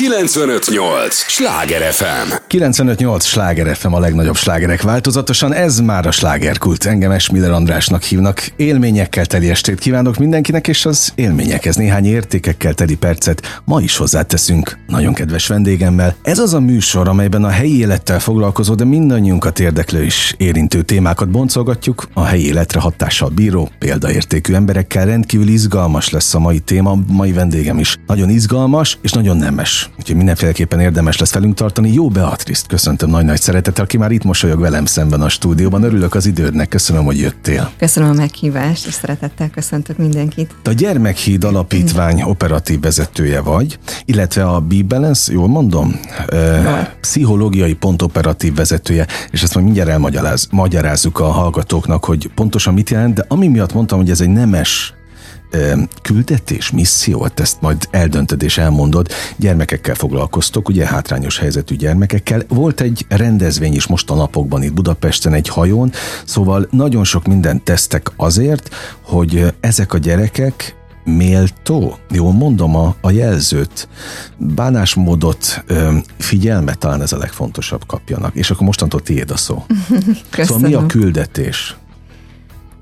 958! Sláger FM! 958! Sláger FM a legnagyobb slágerek változatosan, ez már a slágerkult. Engem Esmiller Andrásnak hívnak. Élményekkel teli estét kívánok mindenkinek, és az élményekhez néhány értékekkel teli percet ma is hozzáteszünk nagyon kedves vendégemmel. Ez az a műsor, amelyben a helyi élettel foglalkozó, de mindannyiunkat érdeklő és érintő témákat boncolgatjuk. A helyi életre hatással bíró, példaértékű emberekkel rendkívül izgalmas lesz a mai téma, mai vendégem is. Nagyon izgalmas és nagyon nemes úgyhogy mindenféleképpen érdemes lesz velünk tartani. Jó Beatriszt köszöntöm nagy-nagy szeretettel, aki már itt mosolyog velem szemben a stúdióban. Örülök az idődnek, köszönöm, hogy jöttél. Köszönöm a meghívást, és szeretettel köszöntök mindenkit. A Gyermekhíd Alapítvány operatív vezetője vagy, illetve a B-Balance, jól mondom? Jól. Pszichológiai pont operatív vezetője, és ezt majd mindjárt elmagyarázzuk a hallgatóknak, hogy pontosan mit jelent, de ami miatt mondtam, hogy ez egy nemes küldetés, misszió, hát ezt majd eldöntöd és elmondod. Gyermekekkel foglalkoztok, ugye hátrányos helyzetű gyermekekkel. Volt egy rendezvény is most a napokban itt Budapesten egy hajón, szóval nagyon sok mindent tesztek azért, hogy ezek a gyerekek méltó, jól mondom a, a jelzőt, bánásmódot, figyelmet talán ez a legfontosabb kapjanak. És akkor mostantól tiéd a szó. Köszönöm. Szóval mi a küldetés?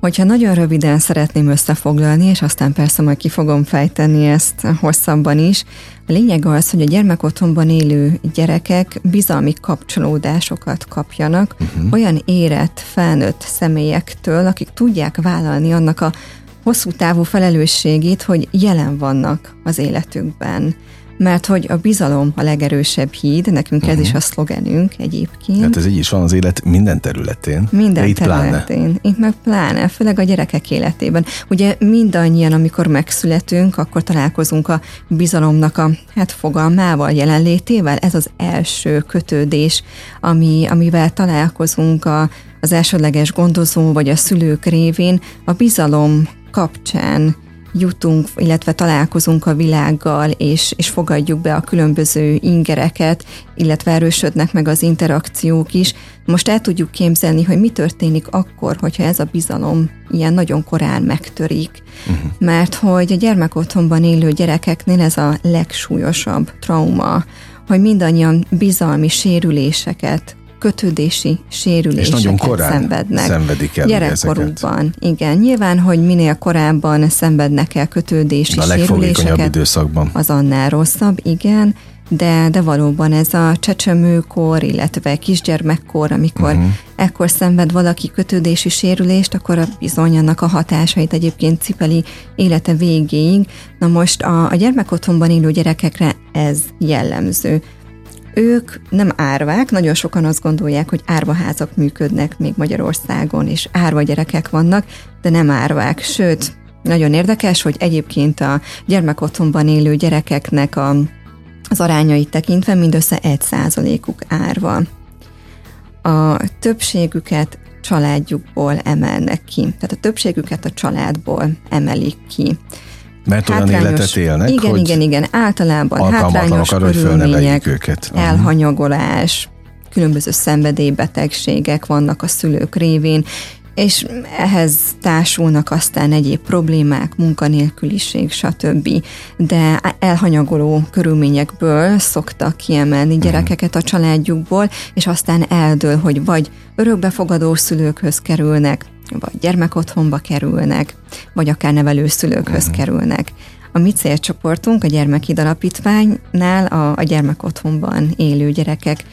Hogyha nagyon röviden szeretném összefoglalni, és aztán persze majd ki fogom fejteni ezt hosszabban is, a lényeg az, hogy a gyermekotthonban élő gyerekek bizalmi kapcsolódásokat kapjanak uh-huh. olyan érett, felnőtt személyektől, akik tudják vállalni annak a hosszú távú felelősségét, hogy jelen vannak az életükben mert hogy a bizalom a legerősebb híd, nekünk uh-huh. ez is mhm. a szlogenünk egyébként. Hát ez így is van az élet minden területén. Minden itt területén. Pláne. Itt meg pláne, főleg a gyerekek életében. Ugye mindannyian, amikor megszületünk, akkor találkozunk a bizalomnak a hát fogalmával, jelenlétével. Ez az első kötődés, ami, amivel találkozunk a, az elsődleges gondozó vagy a szülők révén. A bizalom kapcsán jutunk, illetve találkozunk a világgal, és, és fogadjuk be a különböző ingereket, illetve erősödnek meg az interakciók is. Most el tudjuk képzelni, hogy mi történik akkor, hogyha ez a bizalom ilyen nagyon korán megtörik. Uh-huh. Mert hogy a gyermekotthonban élő gyerekeknél ez a legsúlyosabb trauma, hogy mindannyian bizalmi sérüléseket kötődési sérüléseket És nagyon korán szenvednek. szenvedik el Gyerekkorukban, ezeket. igen. Nyilván, hogy minél korábban szenvednek el kötődési a sérüléseket, időszakban. az annál rosszabb, igen, de, de valóban ez a csecsemőkor, illetve kisgyermekkor, amikor uh-huh. ekkor szenved valaki kötődési sérülést, akkor bizony annak a hatásait egyébként cipeli élete végéig. Na most a, a gyermekotthonban élő gyerekekre ez jellemző ők nem árvák, nagyon sokan azt gondolják, hogy árvaházak működnek még Magyarországon, és árva gyerekek vannak, de nem árvák, sőt, nagyon érdekes, hogy egyébként a gyermekotthonban élő gyerekeknek a, az arányait tekintve mindössze egy százalékuk árva. A többségüket családjukból emelnek ki. Tehát a többségüket a családból emelik ki. Mert olyan életet élnek, Igen, hogy igen, igen. Általában hátrányos arra, körülmények, őket. elhanyagolás, különböző szenvedélybetegségek vannak a szülők révén, és ehhez társulnak aztán egyéb problémák, munkanélküliség, stb. De elhanyagoló körülményekből szoktak kiemelni mhm. gyerekeket a családjukból, és aztán eldől, hogy vagy örökbefogadó szülőkhöz kerülnek, vagy gyermekotthonba kerülnek, vagy akár nevelőszülőkhöz uh-huh. kerülnek. A mi célcsoportunk, a Gyermekid Alapítványnál a, a gyermekotthonban élő gyerekek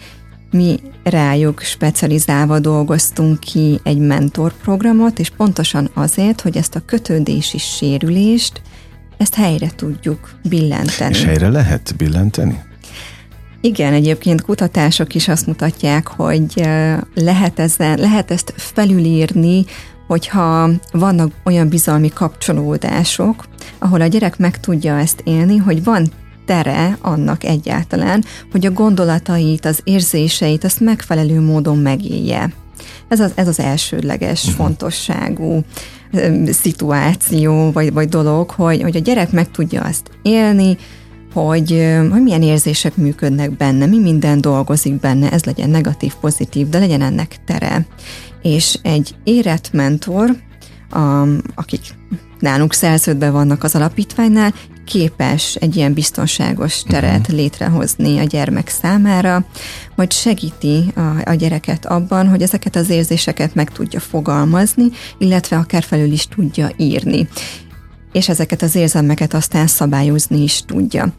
mi rájuk specializálva dolgoztunk ki egy mentorprogramot, és pontosan azért, hogy ezt a kötődési sérülést, ezt helyre tudjuk billenteni. És helyre lehet billenteni? Igen, egyébként kutatások is azt mutatják, hogy lehet, ezen, lehet ezt felülírni, hogyha vannak olyan bizalmi kapcsolódások, ahol a gyerek meg tudja ezt élni, hogy van tere annak egyáltalán, hogy a gondolatait, az érzéseit azt megfelelő módon megélje. Ez az, ez az elsődleges uh-huh. fontosságú szituáció, vagy, vagy dolog, hogy, hogy a gyerek meg tudja azt élni, hogy, hogy milyen érzések működnek benne, mi minden dolgozik benne, ez legyen negatív, pozitív, de legyen ennek tere. És egy érett mentor, a, akik nálunk szerződve vannak az alapítványnál, képes egy ilyen biztonságos teret uh-huh. létrehozni a gyermek számára, majd segíti a, a gyereket abban, hogy ezeket az érzéseket meg tudja fogalmazni, illetve akár felül is tudja írni. És ezeket az érzelmeket aztán szabályozni is tudja.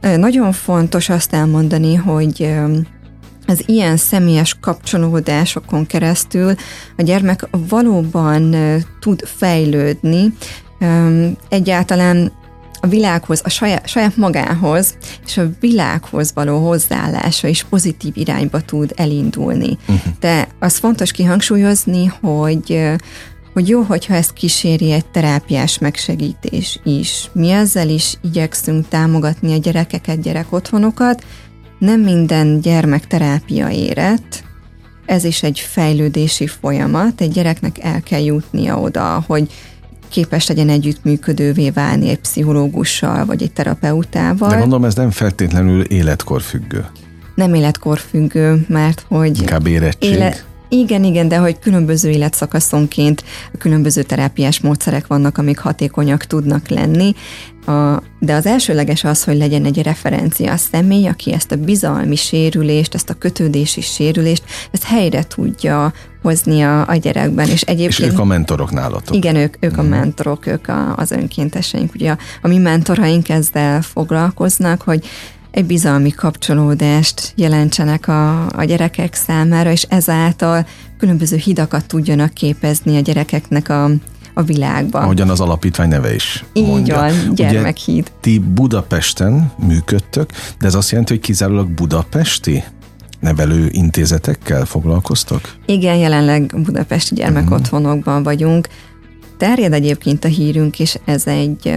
Nagyon fontos azt elmondani, hogy az ilyen személyes kapcsolódásokon keresztül a gyermek valóban tud fejlődni, egyáltalán a világhoz, a saját, saját magához és a világhoz való hozzáállása is pozitív irányba tud elindulni. Uh-huh. De az fontos kihangsúlyozni, hogy hogy jó, hogyha ezt kíséri egy terápiás megsegítés is. Mi ezzel is igyekszünk támogatni a gyerekeket, gyerekotthonokat. Nem minden gyermek terápia érett, ez is egy fejlődési folyamat. Egy gyereknek el kell jutnia oda, hogy képes legyen együttműködővé válni egy pszichológussal vagy egy terapeutával. De gondolom ez nem feltétlenül életkor függő. Nem életkor függő, mert hogy... Inkább érettség. Éle, igen, igen, de hogy különböző életszakaszonként különböző terápiás módszerek vannak, amik hatékonyak tudnak lenni. A, de az elsőleges az, hogy legyen egy referencia a személy, aki ezt a bizalmi sérülést, ezt a kötődési sérülést, ezt helyre tudja hozni a, a gyerekben. És, egyébként, és ők a mentorok nálatok. Igen, ők, ők hmm. a mhm. mentorok, ők a, az önkénteseink. Ugye a, a mi mentoraink ezzel foglalkoznak, hogy egy bizalmi kapcsolódást jelentsenek a, a gyerekek számára, és ezáltal különböző hidakat tudjanak képezni a gyerekeknek a, a világban. Ahogyan az alapítvány neve is Így mondja. van, gyermekhíd. Ugye, ti Budapesten működtök, de ez azt jelenti, hogy kizárólag budapesti nevelő intézetekkel foglalkoztok? Igen, jelenleg budapesti gyermekotthonokban vagyunk. Terjed egyébként a hírünk, és ez egy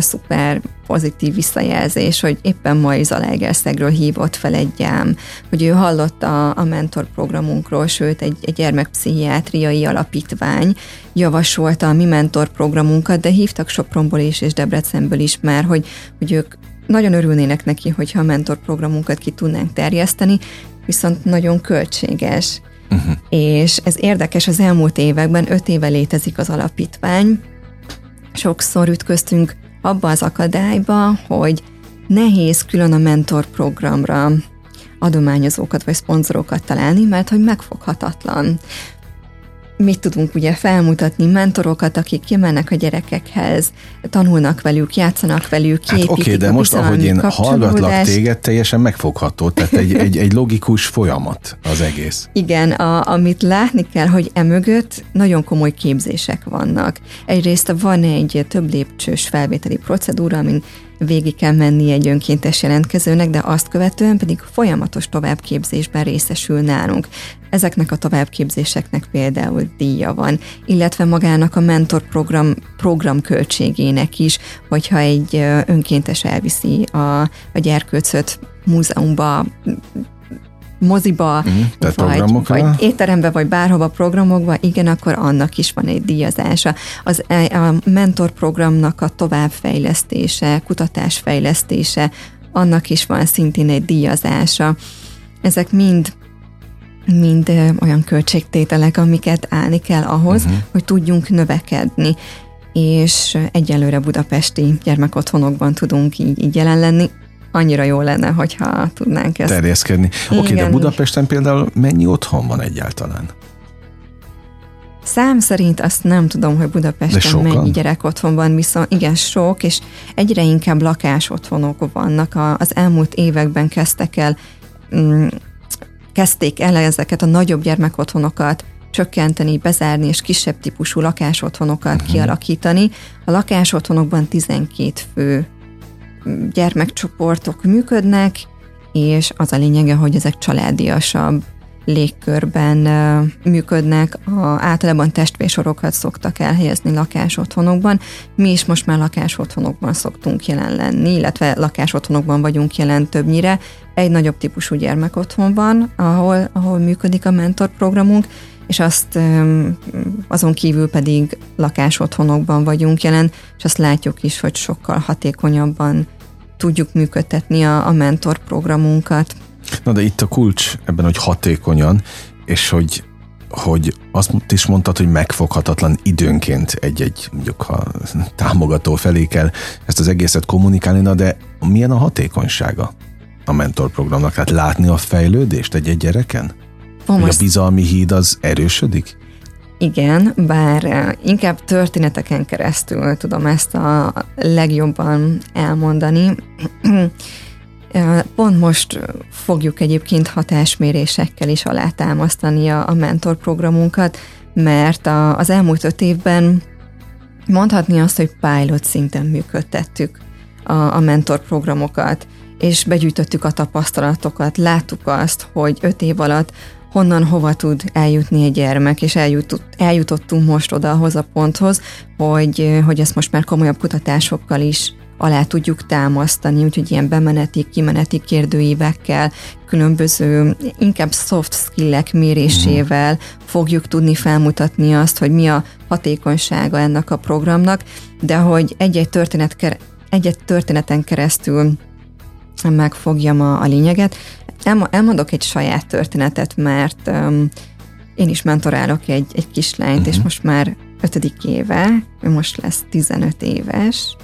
szuper pozitív visszajelzés, hogy éppen ma Zalaegerszegről hívott fel egy gyám, hogy ő hallotta a mentor programunkról, sőt egy, egy gyermekpszichiátriai alapítvány javasolta a mi mentor programunkat, de hívtak Sopronból is és Debrecenből is már, hogy, hogy ők nagyon örülnének neki, hogyha a mentor programunkat ki tudnánk terjeszteni, viszont nagyon költséges. Uh-huh. És ez érdekes, az elmúlt években, öt éve létezik az alapítvány, sokszor ütköztünk abba az akadályba, hogy nehéz külön a mentor programra adományozókat vagy szponzorokat találni, mert hogy megfoghatatlan mit tudunk ugye felmutatni, mentorokat, akik kimennek a gyerekekhez, tanulnak velük, játszanak velük, hát Oké, okay, de most ahogy én hallgatlak téged, teljesen megfogható, tehát egy, egy, egy logikus folyamat az egész. Igen, a, amit látni kell, hogy emögött nagyon komoly képzések vannak. Egyrészt van egy több lépcsős felvételi procedúra, amin végig kell menni egy önkéntes jelentkezőnek, de azt követően pedig folyamatos továbbképzésben részesül nálunk. Ezeknek a továbbképzéseknek például díja van, illetve magának a mentorprogram program költségének is, hogyha egy önkéntes elviszi a, a gyerkőcöt múzeumba, moziba, uh-huh, vagy, vagy étterembe, vagy bárhova programokba, igen, akkor annak is van egy díjazása. Az, e, a mentorprogramnak a továbbfejlesztése, kutatásfejlesztése, annak is van szintén egy díjazása. Ezek mind mind olyan költségtételek, amiket állni kell ahhoz, uh-huh. hogy tudjunk növekedni és egyelőre budapesti gyermekotthonokban tudunk így, így jelen lenni annyira jó lenne, hogyha tudnánk ezt. Terjeszkedni. Oké, okay, de Budapesten például mennyi otthon van egyáltalán? Szám szerint azt nem tudom, hogy Budapesten mennyi gyerek otthon van, viszont igen, sok, és egyre inkább lakás otthonok vannak. Az elmúlt években kezdtek el, mm, kezdték el ezeket a nagyobb gyermekotthonokat csökkenteni, bezárni, és kisebb típusú lakásotthonokat uh-huh. kialakítani. A lakásotthonokban 12 fő gyermekcsoportok működnek, és az a lényege, hogy ezek családiasabb légkörben működnek, a, általában testvérsorokat szoktak elhelyezni lakásotthonokban. Mi is most már lakásotthonokban szoktunk jelen lenni, illetve lakásotthonokban vagyunk jelen többnyire. Egy nagyobb típusú gyermekotthon van, ahol, ahol működik a mentorprogramunk, és azt azon kívül pedig lakásotthonokban vagyunk jelen, és azt látjuk is, hogy sokkal hatékonyabban tudjuk működtetni a, a mentor programunkat. Na de itt a kulcs ebben, hogy hatékonyan, és hogy hogy azt is mondtad, hogy megfoghatatlan időnként egy-egy, mondjuk ha támogató felé kell ezt az egészet kommunikálni, na de milyen a hatékonysága a mentorprogramnak? Tehát látni a fejlődést egy-egy gyereken? Hogy a bizalmi híd az erősödik? Igen, bár eh, inkább történeteken keresztül tudom ezt a legjobban elmondani. Eh, pont most fogjuk egyébként hatásmérésekkel is alátámasztani a, a mentorprogramunkat, mert a, az elmúlt öt évben mondhatni azt, hogy pilot szinten működtettük a, a mentorprogramokat, és begyűjtöttük a tapasztalatokat, láttuk azt, hogy öt év alatt honnan hova tud eljutni egy gyermek, és eljutott, eljutottunk most odahoz a ponthoz, hogy, hogy ezt most már komolyabb kutatásokkal is alá tudjuk támasztani, úgyhogy ilyen bemeneti, kimeneti kérdőívekkel, különböző inkább soft skillek mérésével fogjuk tudni felmutatni azt, hogy mi a hatékonysága ennek a programnak, de hogy egy-egy, történet, egy-egy történeten keresztül megfogjam a, a lényeget, elmondok egy saját történetet, mert um, én is mentorálok egy, egy kislányt, uh-huh. és mhm. most már ötödik éve, ő most lesz 15 éves.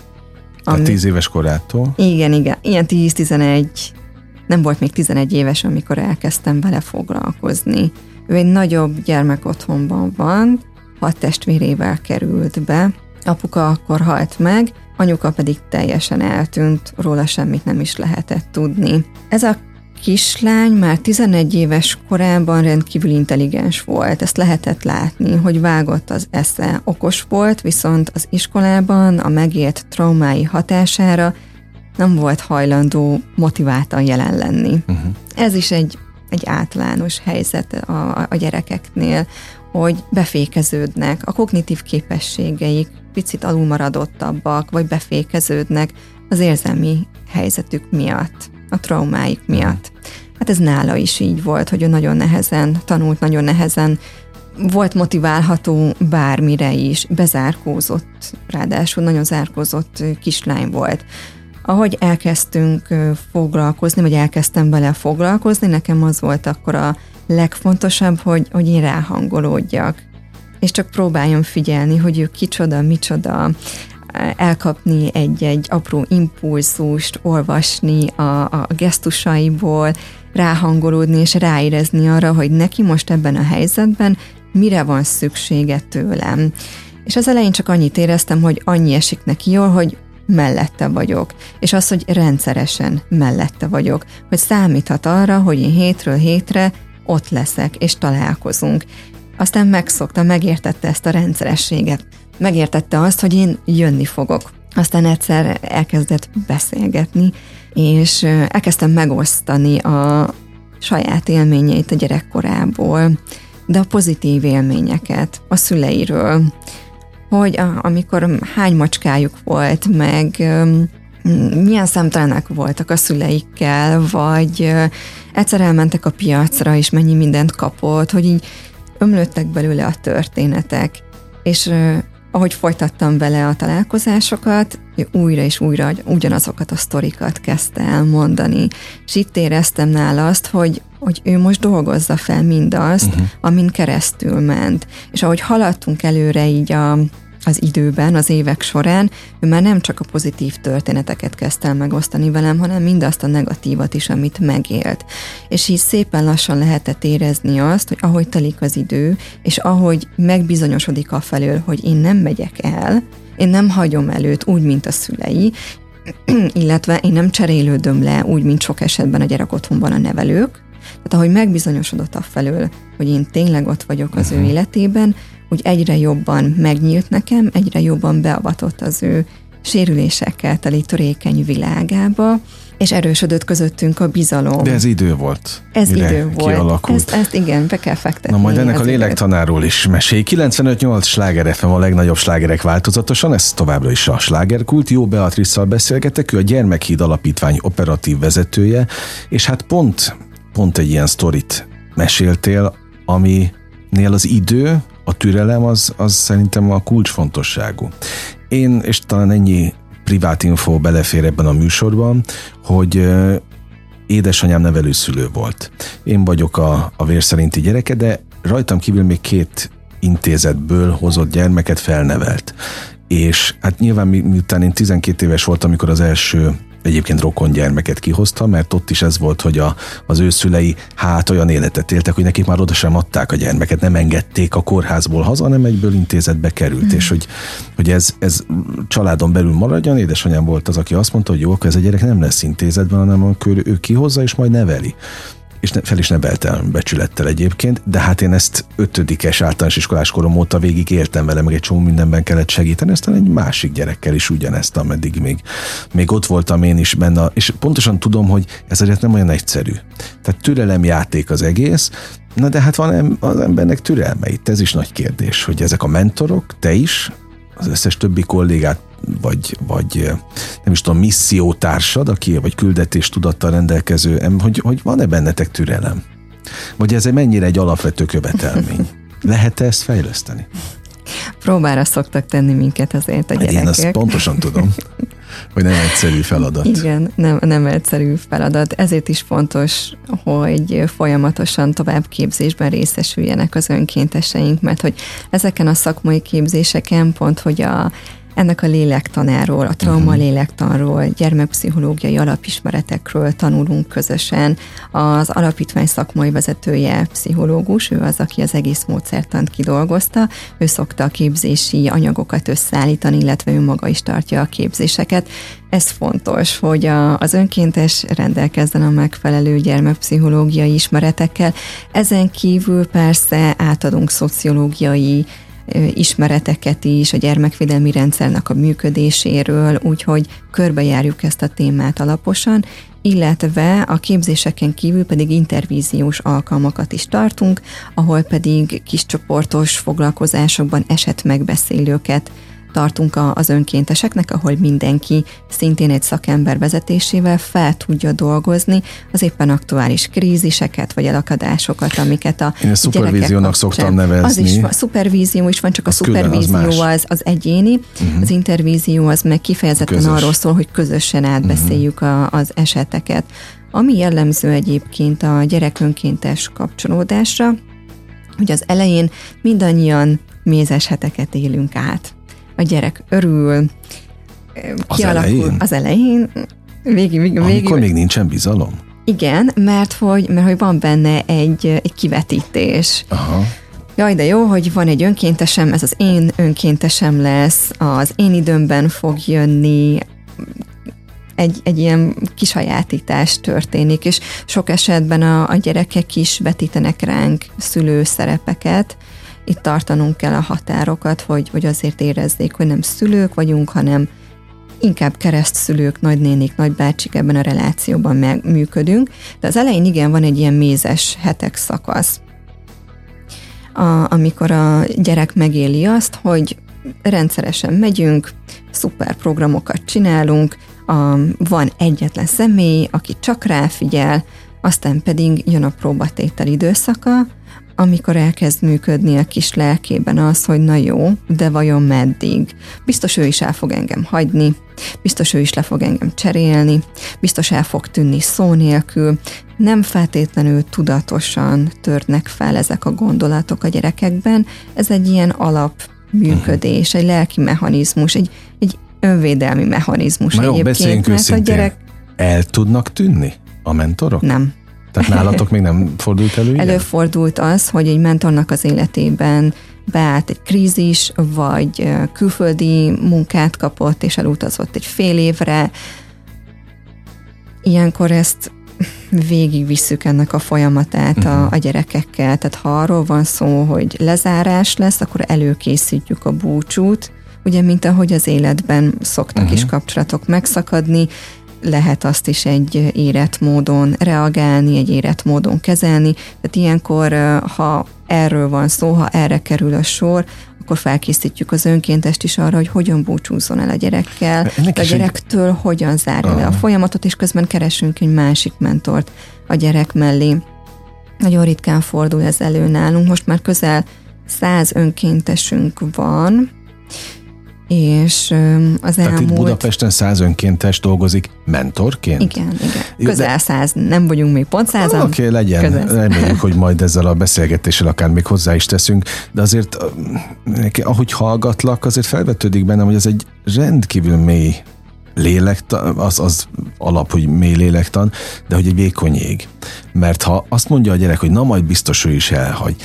Ami, 10 éves korától? Igen, igen, ilyen 10-11, nem volt még 11 éves, amikor elkezdtem vele foglalkozni. Ő egy nagyobb gyermekotthonban van, hat testvérével került be, apuka akkor halt meg, anyuka pedig teljesen eltűnt, róla semmit nem is lehetett tudni. Ez a kislány már 11 éves korában rendkívül intelligens volt, ezt lehetett látni, hogy vágott az esze, okos volt, viszont az iskolában a megélt traumái hatására nem volt hajlandó motiváltan jelen lenni. Uh-huh. Ez is egy, egy általános helyzet a, a gyerekeknél, hogy befékeződnek, a kognitív képességeik picit alulmaradottabbak, vagy befékeződnek az érzelmi helyzetük miatt a traumáik miatt. Hát ez nála is így volt, hogy ő nagyon nehezen tanult, nagyon nehezen volt motiválható bármire is, bezárkózott, ráadásul nagyon zárkózott kislány volt. Ahogy elkezdtünk foglalkozni, vagy elkezdtem vele foglalkozni, nekem az volt akkor a legfontosabb, hogy, hogy én ráhangolódjak, és csak próbáljam figyelni, hogy ő kicsoda, micsoda, elkapni egy-egy apró impulzust, olvasni a, a gesztusaiból, ráhangolódni és ráérezni arra, hogy neki most ebben a helyzetben mire van szüksége tőlem. És az elején csak annyit éreztem, hogy annyi esik neki jól, hogy mellette vagyok, és az, hogy rendszeresen mellette vagyok, hogy számíthat arra, hogy én hétről hétre ott leszek, és találkozunk. Aztán megszokta, megértette ezt a rendszerességet megértette azt, hogy én jönni fogok. Aztán egyszer elkezdett beszélgetni, és elkezdtem megosztani a saját élményeit a gyerekkorából, de a pozitív élményeket a szüleiről, hogy a, amikor hány macskájuk volt, meg milyen szemtelenek voltak a szüleikkel, vagy egyszer elmentek a piacra, és mennyi mindent kapott, hogy így ömlöttek belőle a történetek, és ahogy folytattam vele a találkozásokat, újra és újra ugyanazokat a sztorikat kezdte elmondani. És itt éreztem nála azt, hogy, hogy ő most dolgozza fel mindazt, uh-huh. amin keresztül ment. És ahogy haladtunk előre így a, az időben, az évek során, ő már nem csak a pozitív történeteket kezdte el megosztani velem, hanem mindazt a negatívat is, amit megélt. És így szépen lassan lehetett érezni azt, hogy ahogy telik az idő, és ahogy megbizonyosodik a felől, hogy én nem megyek el, én nem hagyom előtt úgy, mint a szülei, illetve én nem cserélődöm le úgy, mint sok esetben a gyerek otthonban a nevelők, tehát ahogy megbizonyosodott a felől, hogy én tényleg ott vagyok az uh-huh. ő mhm. életében, úgy egyre jobban megnyílt nekem, egyre jobban beavatott az ő sérülésekkel teli törékeny világába, és erősödött közöttünk a bizalom. De ez idő volt. Ez idő volt. Kialakult. Ezt, ezt igen, be kell fektetni. Na majd ennek a lélektanáról is mesélj. 95-8 sláger FM a legnagyobb slágerek változatosan, ez továbbra is a slágerkult. Jó Beatrisszal beszélgetek, ő a Gyermekhíd Alapítvány operatív vezetője, és hát pont, pont egy ilyen sztorit meséltél, aminél az idő, a türelem az, az szerintem a kulcsfontosságú. Én, és talán ennyi privát info belefér ebben a műsorban, hogy édesanyám nevelőszülő volt. Én vagyok a, a vér szerinti gyereke, de rajtam kívül még két intézetből hozott gyermeket felnevelt. És hát nyilván mi, miután én 12 éves voltam, amikor az első egyébként rokon gyermeket kihozta, mert ott is ez volt, hogy a, az ő szülei hát olyan életet éltek, hogy nekik már oda sem adták a gyermeket, nem engedték a kórházból haza, hanem egyből intézetbe került, mm. és hogy, hogy ez, ez családon belül maradjon, édesanyám volt az, aki azt mondta, hogy jó, akkor ez a gyerek nem lesz intézetben, hanem akkor ő kihozza, és majd neveli és ne, fel is neveltem becsülettel egyébként, de hát én ezt ötödikes általános iskolás korom óta végig éltem vele, meg egy csomó mindenben kellett segíteni, aztán egy másik gyerekkel is ugyanezt, ameddig még, még ott voltam én is benne, és pontosan tudom, hogy ez azért nem olyan egyszerű. Tehát türelem játék az egész, Na de hát van az embernek türelme itt, ez is nagy kérdés, hogy ezek a mentorok, te is, az összes többi kollégát vagy, vagy nem is tudom, missziótársad, aki, vagy küldetés tudattal rendelkező, hogy, hogy van-e bennetek türelem? Vagy ez mennyire egy alapvető követelmény? Lehet-e ezt fejleszteni? Próbára szoktak tenni minket azért a gyerekek. Én azt pontosan tudom, hogy nem egyszerű feladat. Igen, nem, nem egyszerű feladat. Ezért is fontos, hogy folyamatosan továbbképzésben részesüljenek az önkénteseink, mert hogy ezeken a szakmai képzéseken pont, hogy a ennek a lélektanáról, a trauma uh-huh. lélektanról, gyermekpszichológiai alapismeretekről tanulunk közösen. Az alapítvány szakmai vezetője pszichológus, ő az, aki az egész módszertant kidolgozta, ő szokta a képzési anyagokat összeállítani, illetve ő maga is tartja a képzéseket. Ez fontos, hogy a, az önkéntes rendelkezzen a megfelelő gyermekpszichológiai ismeretekkel. Ezen kívül persze átadunk szociológiai ismereteket is a gyermekvédelmi rendszernek a működéséről, úgyhogy körbejárjuk ezt a témát alaposan, illetve a képzéseken kívül pedig intervíziós alkalmakat is tartunk, ahol pedig kiscsoportos foglalkozásokban esetmegbeszélőket tartunk az önkénteseknek, ahol mindenki szintén egy szakember vezetésével fel tudja dolgozni az éppen aktuális kríziseket vagy elakadásokat, amiket a Én a szupervíziónak szoktam nevezni. Az is van, szupervízió is van, csak az a szupervízió az, az egyéni, uh-huh. az intervízió az meg kifejezetten Közös. arról szól, hogy közösen átbeszéljük uh-huh. a, az eseteket. Ami jellemző egyébként a gyerekönkéntes kapcsolódásra, hogy az elején mindannyian mézes heteket élünk át a gyerek örül, az elején? az elején, végig, végig, Amikor végig, még nincsen bizalom? Igen, mert hogy, mert hogy van benne egy, egy kivetítés. Aha. Jaj, de jó, hogy van egy önkéntesem, ez az én önkéntesem lesz, az én időmben fog jönni, egy, egy ilyen kisajátítás történik, és sok esetben a, a gyerekek is vetítenek ránk szülő szerepeket, itt tartanunk kell a határokat, hogy, hogy azért érezzék, hogy nem szülők vagyunk, hanem inkább keresztszülők, nagynénik, nagybácsik ebben a relációban meg működünk, de az elején igen, van egy ilyen mézes hetek szakasz, a, amikor a gyerek megéli azt, hogy rendszeresen megyünk, szuper programokat csinálunk, a, van egyetlen személy, aki csak ráfigyel, aztán pedig jön a próbatétel időszaka, amikor elkezd működni a kis lelkében az, hogy na jó, de vajon meddig? Biztos ő is el fog engem hagyni, biztos ő is le fog engem cserélni, biztos el fog tűnni szó nélkül. Nem feltétlenül tudatosan törnek fel ezek a gondolatok a gyerekekben, ez egy ilyen alap működés, egy lelki mechanizmus, egy, egy önvédelmi mechanizmus Na jó, egyébként, mert a gyerek... El tudnak tűnni a mentorok? Nem. Tehát nálatok még nem fordult elő? Ilyen? Előfordult az, hogy egy mentornak az életében beállt egy krízis, vagy külföldi munkát kapott, és elutazott egy fél évre. Ilyenkor ezt végigvisszük ennek a folyamatát uh-huh. a, mhm. a gyerekekkel. Tehát ha arról van szó, hogy lezárás lesz, akkor előkészítjük a búcsút, ugye, mint ahogy az életben szoktak uh-huh. is kapcsolatok megszakadni, lehet azt is egy érett módon reagálni, egy érett módon kezelni. Tehát ilyenkor, ha erről van szó, ha erre kerül a sor, akkor felkészítjük az önkéntest is arra, hogy hogyan búcsúzzon el a gyerekkel, Ennek a gyerektől egy... hogyan zárja le a folyamatot, és közben keresünk egy másik mentort a gyerek mellé. Nagyon ritkán fordul ez elő nálunk, most már közel száz önkéntesünk van, és az Tehát elmúlt... itt Budapesten száz önkéntes dolgozik mentorként? Igen, igen. Közel száz, nem vagyunk még pont százan. Oké, okay, legyen. Közel Reméljük, hogy majd ezzel a beszélgetéssel akár még hozzá is teszünk, de azért, ahogy hallgatlak, azért felvetődik bennem, hogy ez egy rendkívül mély lélektan, az, az alap, hogy mély lélektan, de hogy egy vékony ég. Mert ha azt mondja a gyerek, hogy na majd biztos ő is elhagy,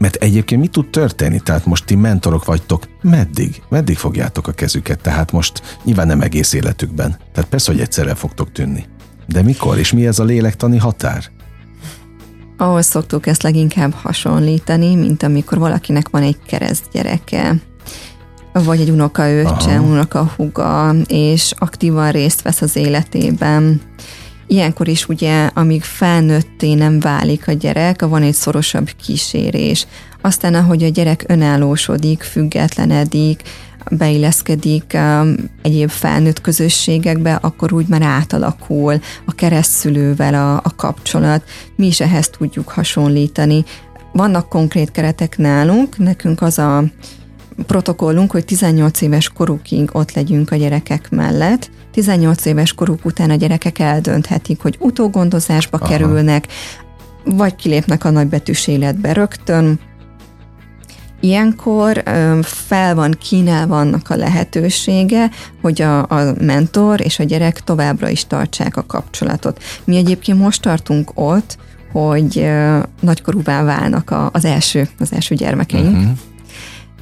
mert egyébként mi tud történni? Tehát most ti mentorok vagytok, meddig? Meddig fogjátok a kezüket? Tehát most nyilván nem egész életükben. Tehát persze, hogy egyszerre fogtok tűnni. De mikor? És mi ez a lélektani határ? Ahhoz szoktuk ezt leginkább hasonlítani, mint amikor valakinek van egy kereszt gyereke, vagy egy unokaöccse, unokahuga, és aktívan részt vesz az életében. Ilyenkor is ugye, amíg felnőtté nem válik a gyerek, van egy szorosabb kísérés. Aztán, ahogy a gyerek önállósodik, függetlenedik, beilleszkedik um, egyéb felnőtt közösségekbe, akkor úgy már átalakul a keresztszülővel a, a kapcsolat. Mi is ehhez tudjuk hasonlítani. Vannak konkrét keretek nálunk, nekünk az a protokollunk, hogy 18 éves korukig ott legyünk a gyerekek mellett. 18 éves koruk után a gyerekek eldönthetik, hogy utógondozásba Aha. kerülnek, vagy kilépnek a nagybetűs életbe rögtön. Ilyenkor fel van kínálva annak a lehetősége, hogy a, a mentor és a gyerek továbbra is tartsák a kapcsolatot. Mi egyébként most tartunk ott, hogy nagykorúvá válnak a, az első, az első gyermekeink. Uh-huh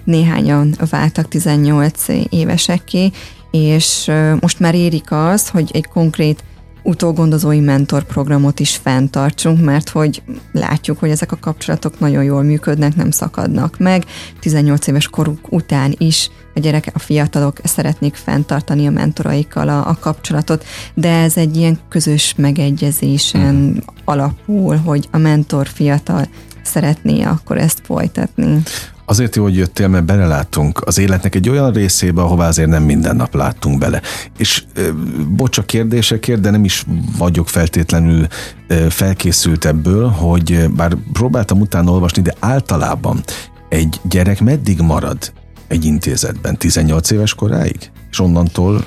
néhányan váltak 18 évesekké, és most már érik az, hogy egy konkrét utógondozói mentorprogramot is fenntartsunk, mert hogy látjuk, hogy ezek a kapcsolatok nagyon jól működnek, nem szakadnak meg. 18 éves koruk után is a gyerekek, a fiatalok szeretnék fenntartani a mentoraikkal a, a kapcsolatot, de ez egy ilyen közös megegyezésen mm. alapul, hogy a mentor fiatal szeretné akkor ezt folytatni. Azért jó, hogy jöttél, mert belelátunk az életnek egy olyan részébe, ahová azért nem minden nap láttunk bele. És bocs a kérdésekért, de nem is vagyok feltétlenül felkészült ebből, hogy bár próbáltam utána olvasni, de általában egy gyerek meddig marad egy intézetben? 18 éves koráig? És onnantól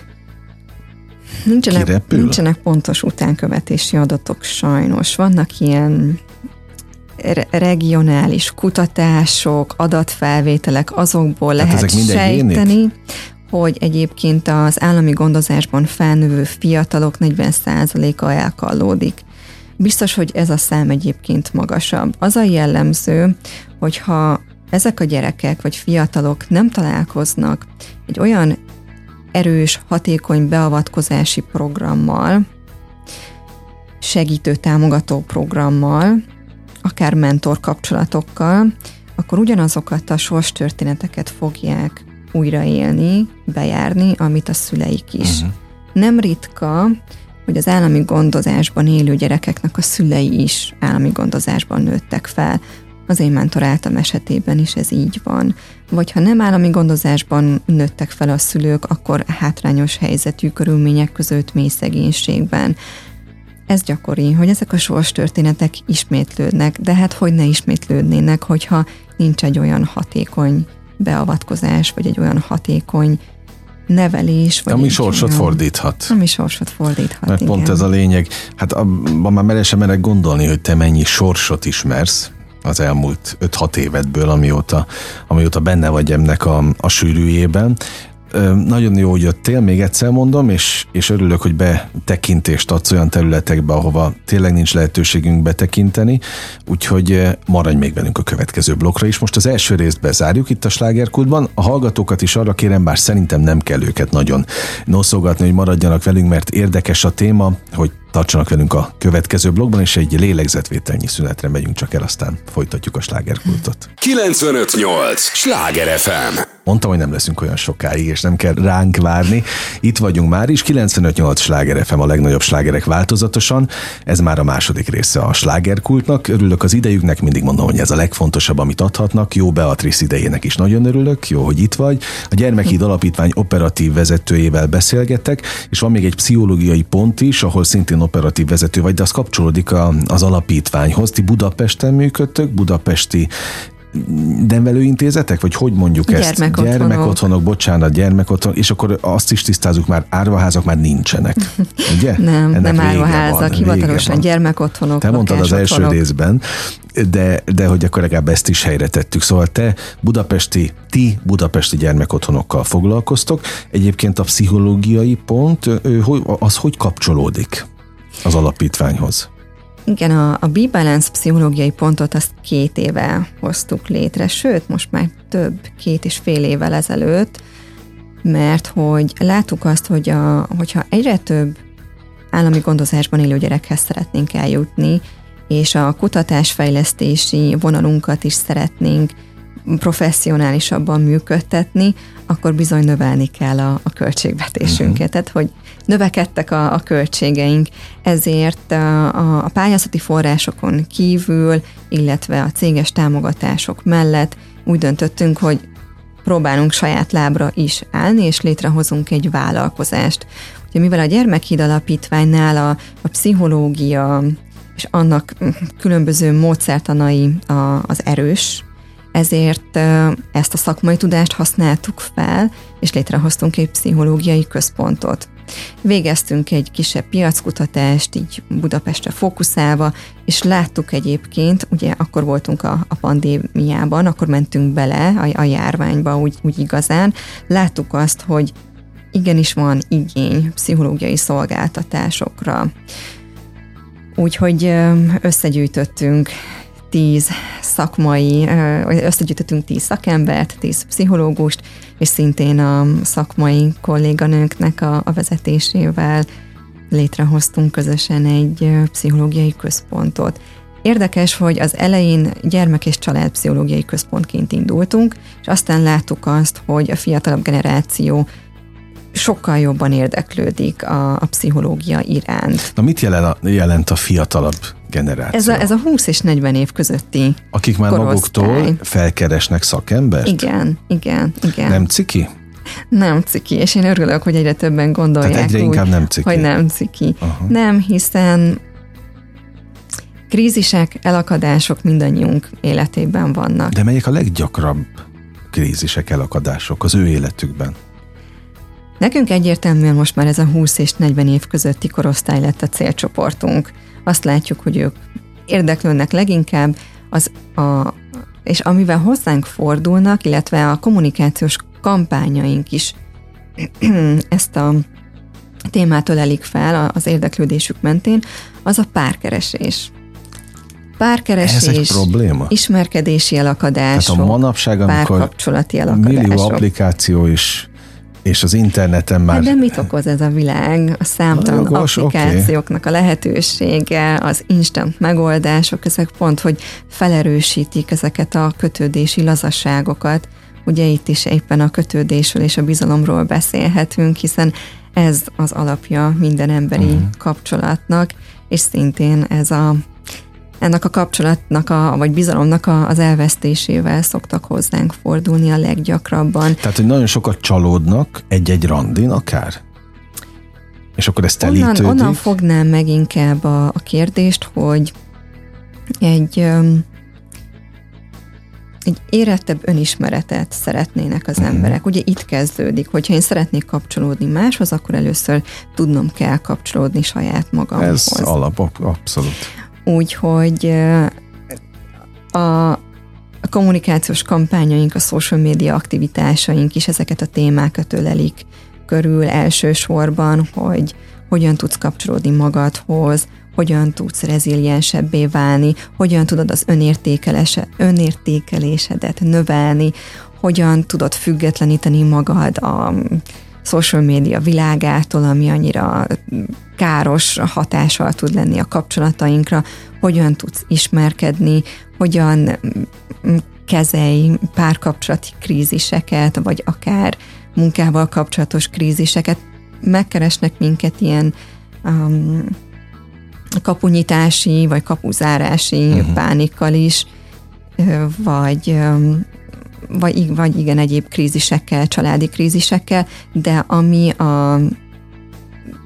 nincsenek, kirepül? Nincsenek pontos utánkövetési adatok sajnos. Vannak ilyen regionális kutatások, adatfelvételek, azokból hát lehet sejteni, hogy egyébként az állami gondozásban felnövő fiatalok 40%-a elkallódik. Biztos, hogy ez a szám egyébként magasabb. Az a jellemző, hogyha ezek a gyerekek vagy fiatalok nem találkoznak egy olyan erős, hatékony beavatkozási programmal, segítő támogató programmal, akár mentor kapcsolatokkal, akkor ugyanazokat a sors történeteket fogják újraélni, bejárni, amit a szüleik is. Uh-huh. Nem ritka, hogy az állami gondozásban élő gyerekeknek a szülei is állami gondozásban nőttek fel. Az én mentoráltam esetében is ez így van. Vagy ha nem állami gondozásban nőttek fel a szülők, akkor hátrányos helyzetű körülmények között mély szegénységben ez gyakori, hogy ezek a sors történetek ismétlődnek, de hát hogy ne ismétlődnének, hogyha nincs egy olyan hatékony beavatkozás, vagy egy olyan hatékony nevelés. Vagy ami sorsot olyan, fordíthat. Ami sorsot fordíthat, Mert igen. pont ez a lényeg. Hát abban már meresen merek gondolni, hogy te mennyi sorsot ismersz, az elmúlt 5-6 évedből, amióta, amióta benne vagy ennek a, a sűrűjében. Nagyon jó, hogy jöttél, még egyszer mondom, és, és örülök, hogy betekintést adsz olyan területekbe, ahova tényleg nincs lehetőségünk betekinteni, úgyhogy maradj még velünk a következő blokkra is. Most az első részt bezárjuk itt a slágerkultban. A hallgatókat is arra kérem, bár szerintem nem kell őket nagyon noszogatni, hogy maradjanak velünk, mert érdekes a téma, hogy Tartsanak velünk a következő blogban, és egy lélegzetvételnyi szünetre megyünk csak el, aztán folytatjuk a slágerkultot. 958! Sláger FM! Mondtam, hogy nem leszünk olyan sokáig, és nem kell ránk várni. Itt vagyunk már is, 958 Sláger FM a legnagyobb slágerek változatosan. Ez már a második része a slágerkultnak. Örülök az idejüknek, mindig mondom, hogy ez a legfontosabb, amit adhatnak. Jó Beatrice idejének is nagyon örülök, jó, hogy itt vagy. A Gyermekhíd Alapítvány operatív vezetőjével beszélgettek, és van még egy pszichológiai pont is, ahol szintén operatív vezető vagy, de az kapcsolódik a, az alapítványhoz. Ti Budapesten működtök, budapesti nevelőintézetek, vagy hogy mondjuk ezt? Gyermekotthonok. Gyermekotthonok, bocsánat, gyermekotthon, és akkor azt is tisztázunk már, árvaházak már nincsenek, ugye? Nem, Ennek nem árvaházak, van, hivatalosan van. gyermekotthonok, Te mondtad az első részben, de, de hogy akkor legalább ezt is helyre tettük. Szóval te budapesti, ti budapesti gyermekotthonokkal foglalkoztok. Egyébként a pszichológiai pont, az hogy kapcsolódik az alapítványhoz? Igen, a, a B-Balance pszichológiai pontot azt két éve hoztuk létre, sőt, most már több, két és fél évvel ezelőtt, mert hogy láttuk azt, hogy a, hogyha egyre több állami gondozásban élő gyerekhez szeretnénk eljutni, és a kutatásfejlesztési vonalunkat is szeretnénk professzionálisabban működtetni, akkor bizony növelni kell a, a költségvetésünket. Uh-huh. Tehát, hogy növekedtek a, a költségeink, ezért a, a pályázati forrásokon kívül, illetve a céges támogatások mellett úgy döntöttünk, hogy próbálunk saját lábra is állni, és létrehozunk egy vállalkozást. Ugye mivel a Gyermekhíd Alapítványnál a, a pszichológia és annak különböző módszertanai a, az erős, ezért ezt a szakmai tudást használtuk fel, és létrehoztunk egy pszichológiai központot. Végeztünk egy kisebb piackutatást, így Budapestre fókuszálva, és láttuk egyébként, ugye akkor voltunk a, a pandémiában, akkor mentünk bele a, a járványba úgy, úgy igazán, láttuk azt, hogy igenis van igény pszichológiai szolgáltatásokra. Úgyhogy összegyűjtöttünk tíz szakmai, összegyűjtöttünk tíz szakembert, tíz pszichológust, és szintén a szakmai kolléganőknek a, a vezetésével létrehoztunk közösen egy pszichológiai központot. Érdekes, hogy az elején gyermek- és családpszichológiai központként indultunk, és aztán láttuk azt, hogy a fiatalabb generáció sokkal jobban érdeklődik a, a pszichológia iránt. Na mit jelent a, jelent a fiatalabb generáció? Ez a, ez a 20 és 40 év közötti. Akik már korosztály. maguktól felkeresnek szakembert? Igen, igen, igen. Nem ciki? Nem ciki, és én örülök, hogy egyre többen gondolják Tehát egyre úgy, inkább nem ciki. hogy nem ciki. Aha. Nem, hiszen krízisek, elakadások mindannyiunk életében vannak. De melyek a leggyakrabb krízisek, elakadások az ő életükben? Nekünk egyértelműen most már ez a 20 és 40 év közötti korosztály lett a célcsoportunk. Azt látjuk, hogy ők érdeklődnek leginkább, az a, és amivel hozzánk fordulnak, illetve a kommunikációs kampányaink is ezt a témát ölelik fel az érdeklődésük mentén, az a párkeresés. Párkeresés, Ez egy probléma? ismerkedési elakadások, Tehát a manapság, amikor millió applikáció is, és az interneten már... Hát de mit okoz ez a világ? A számtalan Jogos, applikációknak a lehetősége, az instant megoldások, ezek pont, hogy felerősítik ezeket a kötődési lazasságokat. Ugye itt is éppen a kötődésről és a bizalomról beszélhetünk, hiszen ez az alapja minden emberi uh-huh. kapcsolatnak, és szintén ez a ennek a kapcsolatnak, a, vagy bizalomnak a, az elvesztésével szoktak hozzánk fordulni a leggyakrabban. Tehát, hogy nagyon sokat csalódnak egy-egy randin akár? És akkor ez telítődik? Onnan, onnan fognám meg inkább a, a kérdést, hogy egy, egy érettebb önismeretet szeretnének az emberek. Ugye itt kezdődik, hogyha én szeretnék kapcsolódni máshoz, akkor először tudnom kell kapcsolódni saját magamhoz. Ez alap, abszolút. Úgyhogy a, kommunikációs kampányaink, a social media aktivitásaink is ezeket a témákat ölelik körül elsősorban, hogy hogyan tudsz kapcsolódni magadhoz, hogyan tudsz reziliensebbé válni, hogyan tudod az önértékelésedet növelni, hogyan tudod függetleníteni magad a social media világától, ami annyira káros hatással tud lenni a kapcsolatainkra, hogyan tudsz ismerkedni, hogyan kezelj párkapcsolati kríziseket, vagy akár munkával kapcsolatos kríziseket. Megkeresnek minket ilyen um, kapunyitási, vagy kapuzárási uh-huh. pánikkal is, vagy, um, vagy, vagy igen, egyéb krízisekkel, családi krízisekkel, de ami a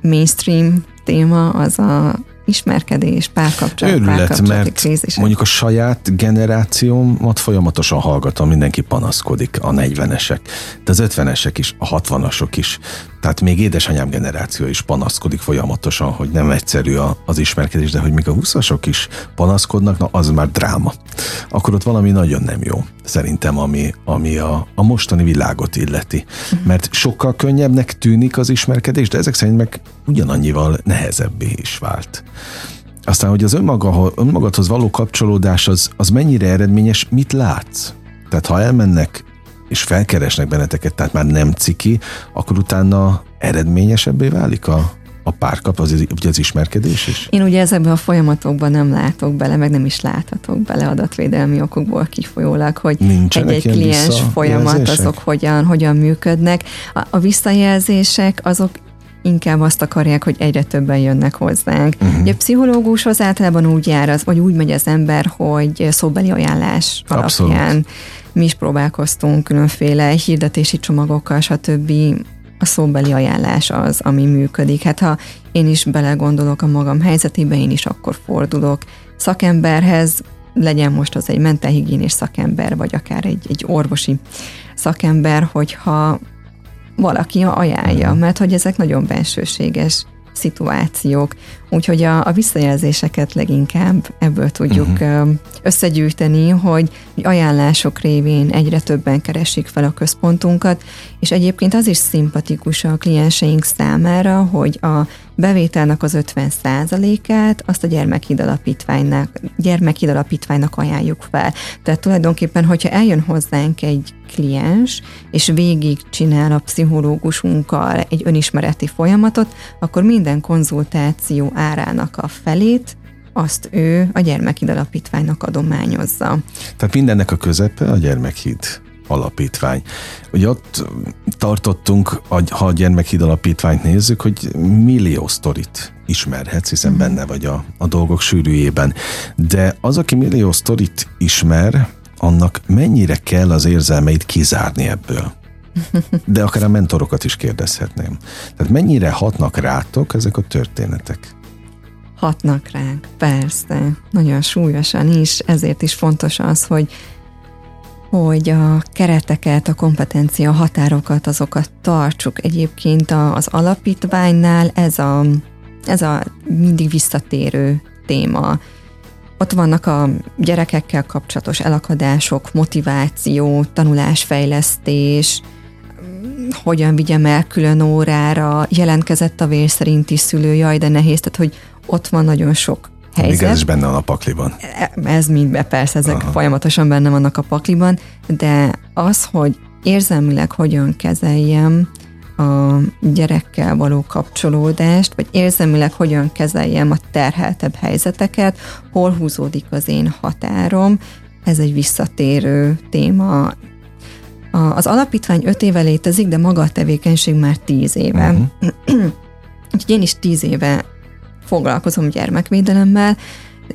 mainstream téma, az a ismerkedés, párkapcsolat, Őrület, mert krízisek. mondjuk a saját generációmat folyamatosan hallgatom, mindenki panaszkodik, a 40-esek, de az 50-esek is, a 60-asok is. Tehát még édesanyám generáció is panaszkodik folyamatosan, hogy nem egyszerű a, az ismerkedés, de hogy még a 20-asok is panaszkodnak, na az már dráma. Akkor ott valami nagyon nem jó, szerintem, ami, ami a, a mostani világot illeti. Mhm. Mert sokkal könnyebbnek tűnik az ismerkedés, de ezek szerint meg ugyanannyival nehezebbé is vált. Aztán, hogy az önmaga, önmagadhoz való kapcsolódás az, az mennyire eredményes, mit látsz? Tehát ha elmennek és felkeresnek benneteket, tehát már nem ciki, akkor utána eredményesebbé válik a, a párkap, az, ugye az ismerkedés is? Én ugye ezekben a folyamatokban nem látok bele, meg nem is láthatok bele adatvédelmi okokból kifolyólag, hogy egy-egy kliens folyamat azok hogyan, hogyan működnek. A, a visszajelzések azok inkább azt akarják, hogy egyre többen jönnek hozzánk. Uh-huh. Ugye a pszichológushoz általában úgy jár, az, vagy úgy megy az ember, hogy szóbeli ajánlás Abszolút. alapján mi is próbálkoztunk különféle hirdetési csomagokkal, stb. A szóbeli ajánlás az, ami működik. Hát ha én is belegondolok a magam helyzetébe, én is akkor fordulok szakemberhez, legyen most az egy mentálhigiénés szakember, vagy akár egy, egy orvosi szakember, hogyha valaki ajánlja, mhm. mert hogy ezek nagyon bensőséges szituációk. Úgyhogy a, a visszajelzéseket leginkább ebből tudjuk uh-huh. összegyűjteni, hogy ajánlások révén egyre többen keresik fel a központunkat, és egyébként az is szimpatikus a klienseink számára, hogy a bevételnek az 50%-át azt a gyermekhíd alapítványnak, gyermekhíd alapítványnak ajánljuk fel. Tehát tulajdonképpen, hogyha eljön hozzánk egy kliens, és végig csinál a pszichológusunkkal egy önismereti folyamatot, akkor minden konzultáció árának a felét azt ő a gyermekhíd alapítványnak adományozza. Tehát mindennek a közepe a gyermekhíd alapítvány. Ugye ott tartottunk, ha a gyermekhíd alapítványt nézzük, hogy millió sztorit ismerhetsz, hiszen mm. benne vagy a, a dolgok sűrűjében. De az, aki millió sztorit ismer, annak mennyire kell az érzelmeit kizárni ebből? De akár a mentorokat is kérdezhetném. Tehát mennyire hatnak rátok ezek a történetek? Hatnak ránk, persze. Nagyon súlyosan is, ezért is fontos az, hogy hogy a kereteket, a kompetencia határokat, azokat tartsuk. Egyébként az alapítványnál ez a, ez a mindig visszatérő téma. Ott vannak a gyerekekkel kapcsolatos elakadások, motiváció, tanulásfejlesztés, hogyan vigyem el külön órára, jelentkezett a vér szerinti szülő, jaj, de nehéz, tehát hogy ott van nagyon sok helyzet. Még ez is benne van a pakliban. Ez mind, persze, ezek Aha. folyamatosan benne vannak a pakliban, de az, hogy érzelmileg hogyan kezeljem a gyerekkel való kapcsolódást, vagy érzelmileg hogyan kezeljem a terheltebb helyzeteket, hol húzódik az én határom, ez egy visszatérő téma. Az alapítvány öt éve létezik, de maga a tevékenység már tíz éve. Uh-huh. Úgyhogy én is tíz éve foglalkozom gyermekvédelemmel,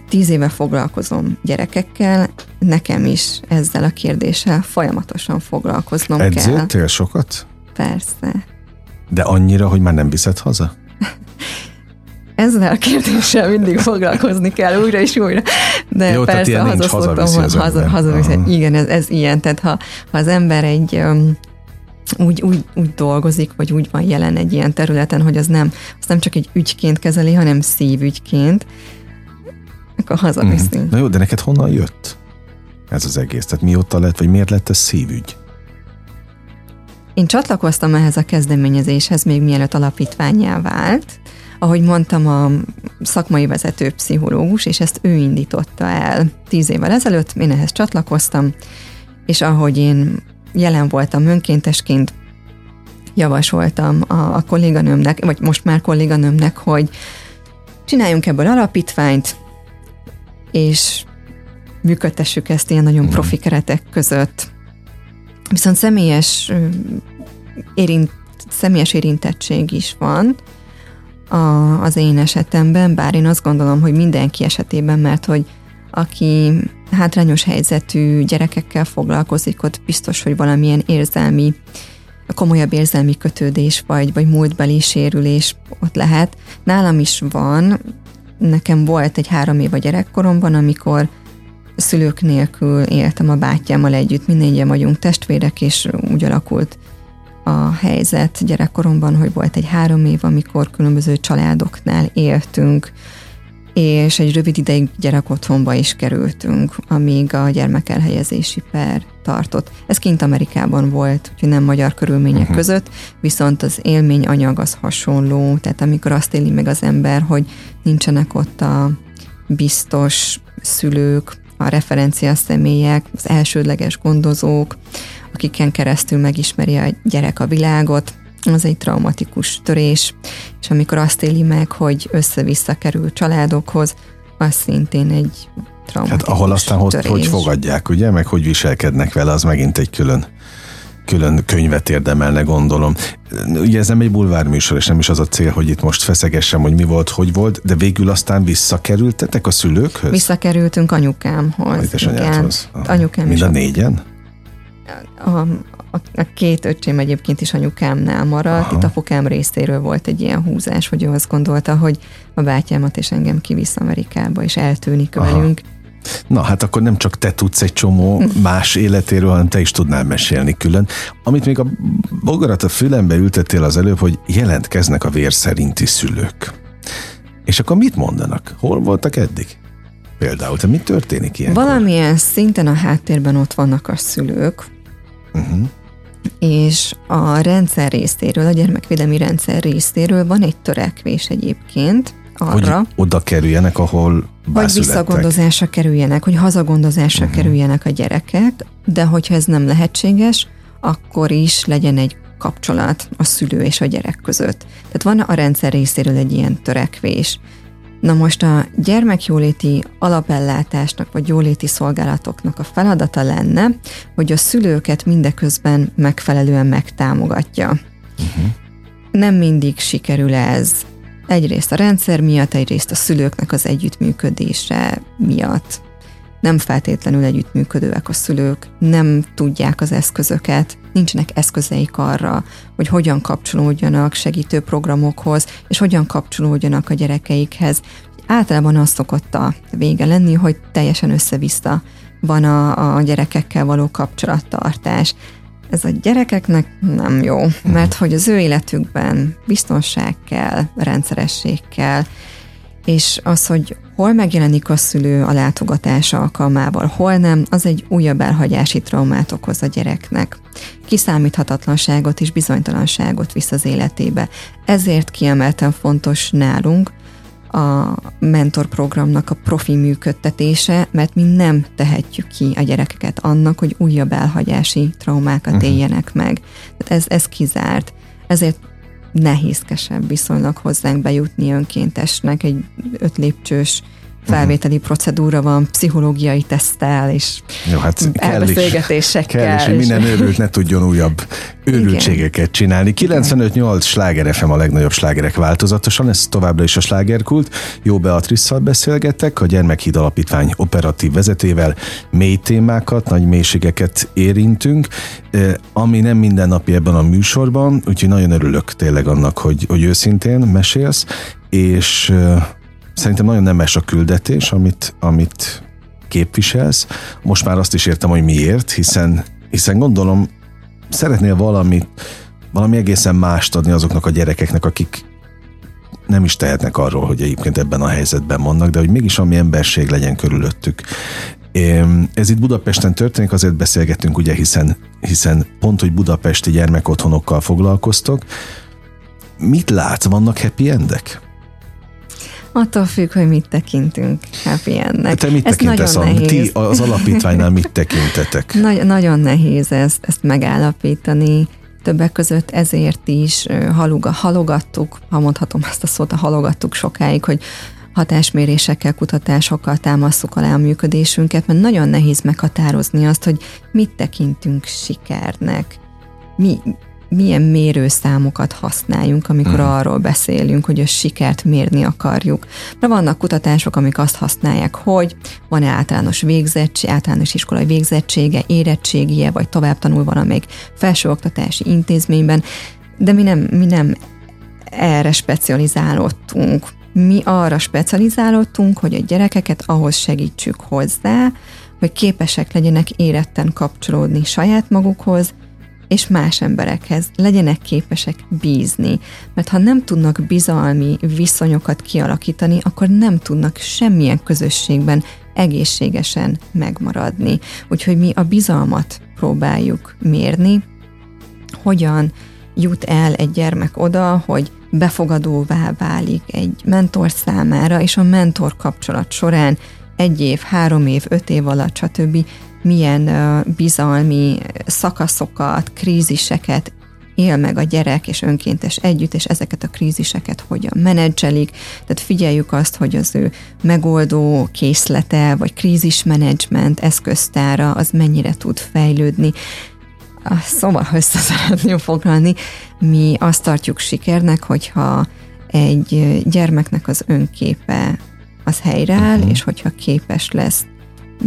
tíz éve foglalkozom gyerekekkel, nekem is ezzel a kérdéssel folyamatosan foglalkoznom Edzőttél kell. Edzőttél sokat? Persze. De annyira, hogy már nem viszed haza? Ezzel a kérdéssel mindig foglalkozni kell újra és újra. De Jó, persze, haza szoktam, haza, haza, Igen, ez, ez ilyen. Tehát ha, ha az ember egy um, úgy, úgy, úgy dolgozik, vagy úgy van jelen egy ilyen területen, hogy az nem, az nem csak egy ügyként kezeli, hanem szívügyként, akkor hazaviszi. Mm. Na jó, de neked honnan jött ez az egész? Tehát mióta lett, vagy miért lett ez szívügy? Én csatlakoztam ehhez a kezdeményezéshez még mielőtt alapítványá vált. Ahogy mondtam, a szakmai vezető pszichológus, és ezt ő indította el tíz évvel ezelőtt, én ehhez csatlakoztam, és ahogy én jelen voltam önkéntesként, javasoltam a, a kolléganőmnek, vagy most már kolléganőmnek, hogy csináljunk ebből alapítványt, és működtessük ezt ilyen nagyon profi keretek között. Viszont személyes, érint, személyes érintettség is van a, az én esetemben, bár én azt gondolom, hogy mindenki esetében, mert hogy aki hátrányos helyzetű gyerekekkel foglalkozik, ott biztos, hogy valamilyen érzelmi, komolyabb érzelmi kötődés vagy, vagy múltbeli sérülés ott lehet. Nálam is van, nekem volt egy három év a gyerekkoromban, amikor szülők nélkül éltem a bátyámmal együtt, mindennyian vagyunk testvérek, és úgy alakult a helyzet gyerekkoromban, hogy volt egy három év, amikor különböző családoknál éltünk, és egy rövid ideig gyerekotthonba is kerültünk, amíg a gyermekelhelyezési per tartott. Ez kint Amerikában volt, úgyhogy nem magyar körülmények uh-huh. között, viszont az élmény anyag az hasonló, tehát amikor azt éli meg az ember, hogy nincsenek ott a biztos szülők, a referencia személyek, az elsődleges gondozók, akiken keresztül megismeri a gyerek a világot, az egy traumatikus törés, és amikor azt éli meg, hogy össze-vissza kerül családokhoz, az szintén egy traumatikus Hát ahol aztán hogy, hogy fogadják, ugye, meg hogy viselkednek vele, az megint egy külön külön könyvet érdemelne, gondolom. Ugye ez nem egy bulvárműsor, és nem is az a cél, hogy itt most feszegessem, hogy mi volt, hogy volt, de végül aztán visszakerültetek a szülőkhöz? Visszakerültünk anyukámhoz. Igen. Anyukám Mind a négyen? A, a, a két öcsém egyébként is anyukámnál maradt. Aha. Itt apukám részéről volt egy ilyen húzás, hogy ő azt gondolta, hogy a bátyámat és engem kivisz Amerikába, és eltűnik Aha. velünk. Na hát akkor nem csak te tudsz egy csomó más életéről, hanem te is tudnál mesélni külön. Amit még a bogarat a fülembe ültettél az előbb, hogy jelentkeznek a vér szerinti szülők. És akkor mit mondanak? Hol voltak eddig? Például, te mi történik ilyen? Valamilyen szinten a háttérben ott vannak a szülők, uh-huh. És a rendszer részéről, a gyermekvédelmi rendszer részéről van egy törekvés egyébként, arra, hogy oda kerüljenek, ahol Vagy visszagondozásra kerüljenek, hogy hazagondozásra uh-huh. kerüljenek a gyerekek, de hogyha ez nem lehetséges, akkor is legyen egy kapcsolat a szülő és a gyerek között. Tehát van a rendszer részéről egy ilyen törekvés. Na most a gyermekjóléti alapellátásnak vagy jóléti szolgálatoknak a feladata lenne, hogy a szülőket mindeközben megfelelően megtámogatja. Uh-huh. Nem mindig sikerül ez. Egyrészt a rendszer miatt, egyrészt a szülőknek az együttműködése miatt. Nem feltétlenül együttműködőek a szülők, nem tudják az eszközöket, nincsenek eszközeik arra, hogy hogyan kapcsolódjanak segítő programokhoz, és hogyan kapcsolódjanak a gyerekeikhez. Általában az szokott a vége lenni, hogy teljesen össze-vissza van a, a gyerekekkel való kapcsolattartás. Ez a gyerekeknek nem jó, mert hogy az ő életükben biztonság kell, rendszeresség kell, és az, hogy hol megjelenik a szülő a látogatás alkalmával, hol nem, az egy újabb elhagyási traumát okoz a gyereknek. Kiszámíthatatlanságot és bizonytalanságot visz az életébe. Ezért kiemelten fontos nálunk a mentorprogramnak a profi működtetése, mert mi nem tehetjük ki a gyerekeket annak, hogy újabb elhagyási traumákat uh-huh. éljenek meg. Tehát ez, ez kizárt. Ezért nehézkesebb viszonylag hozzánk bejutni önkéntesnek egy öt lépcsős felvételi procedúra van, pszichológiai tesztel, és Jó, hát elbeszélgetésekkel. Kell, és hogy minden őrült ne tudjon újabb őrültségeket csinálni. 95-8 sláger FM a legnagyobb slágerek változatosan, ez továbbra is a slágerkult. Jó Beatrisszal beszélgetek, a Gyermekhíd Alapítvány operatív vezetével mély témákat, nagy mélységeket érintünk, ami nem mindennapi ebben a műsorban, úgyhogy nagyon örülök tényleg annak, hogy, hogy őszintén mesélsz, és Szerintem nagyon nemes a küldetés, amit, amit képviselsz. Most már azt is értem, hogy miért, hiszen, hiszen gondolom szeretnél valamit, valami egészen mást adni azoknak a gyerekeknek, akik nem is tehetnek arról, hogy egyébként ebben a helyzetben vannak, de hogy mégis ami emberség legyen körülöttük. Ez itt Budapesten történik, azért beszélgetünk, ugye, hiszen, hiszen pont, hogy budapesti gyermekotthonokkal foglalkoztok. Mit látsz, vannak happy endek? Attól függ, hogy mit tekintünk happy endnek. Te mit ez tekintesz? Nagyon nehéz. Ti az alapítványnál mit tekintetek? Nagy, nagyon nehéz ezt, ezt megállapítani. Többek között ezért is haluga, halogattuk, ha mondhatom ezt a szót, halogattuk sokáig, hogy hatásmérésekkel, kutatásokkal támaszuk alá a működésünket, mert nagyon nehéz meghatározni azt, hogy mit tekintünk sikernek. Mi, milyen mérőszámokat használjunk, amikor uh-huh. arról beszélünk, hogy a sikert mérni akarjuk. De vannak kutatások, amik azt használják, hogy van-e általános végzettség, általános iskolai végzettsége, érettségie, vagy tovább tanul valamelyik felsőoktatási intézményben, de mi nem, mi nem erre specializálódtunk. Mi arra specializálódtunk, hogy a gyerekeket ahhoz segítsük hozzá, hogy képesek legyenek éretten kapcsolódni saját magukhoz, és más emberekhez legyenek képesek bízni. Mert ha nem tudnak bizalmi viszonyokat kialakítani, akkor nem tudnak semmilyen közösségben egészségesen megmaradni. Úgyhogy mi a bizalmat próbáljuk mérni, hogyan jut el egy gyermek oda, hogy befogadóvá válik egy mentor számára, és a mentor kapcsolat során egy év, három év, öt év alatt, stb. Milyen bizalmi szakaszokat, kríziseket él meg a gyerek és önkéntes együtt, és ezeket a kríziseket hogyan menedzselik. Tehát figyeljük azt, hogy az ő megoldó készlete, vagy krízismenedzsment eszköztára az mennyire tud fejlődni. Szóval össze szeretném foglalni, mi azt tartjuk sikernek, hogyha egy gyermeknek az önképe az helyreáll, uh-huh. és hogyha képes lesz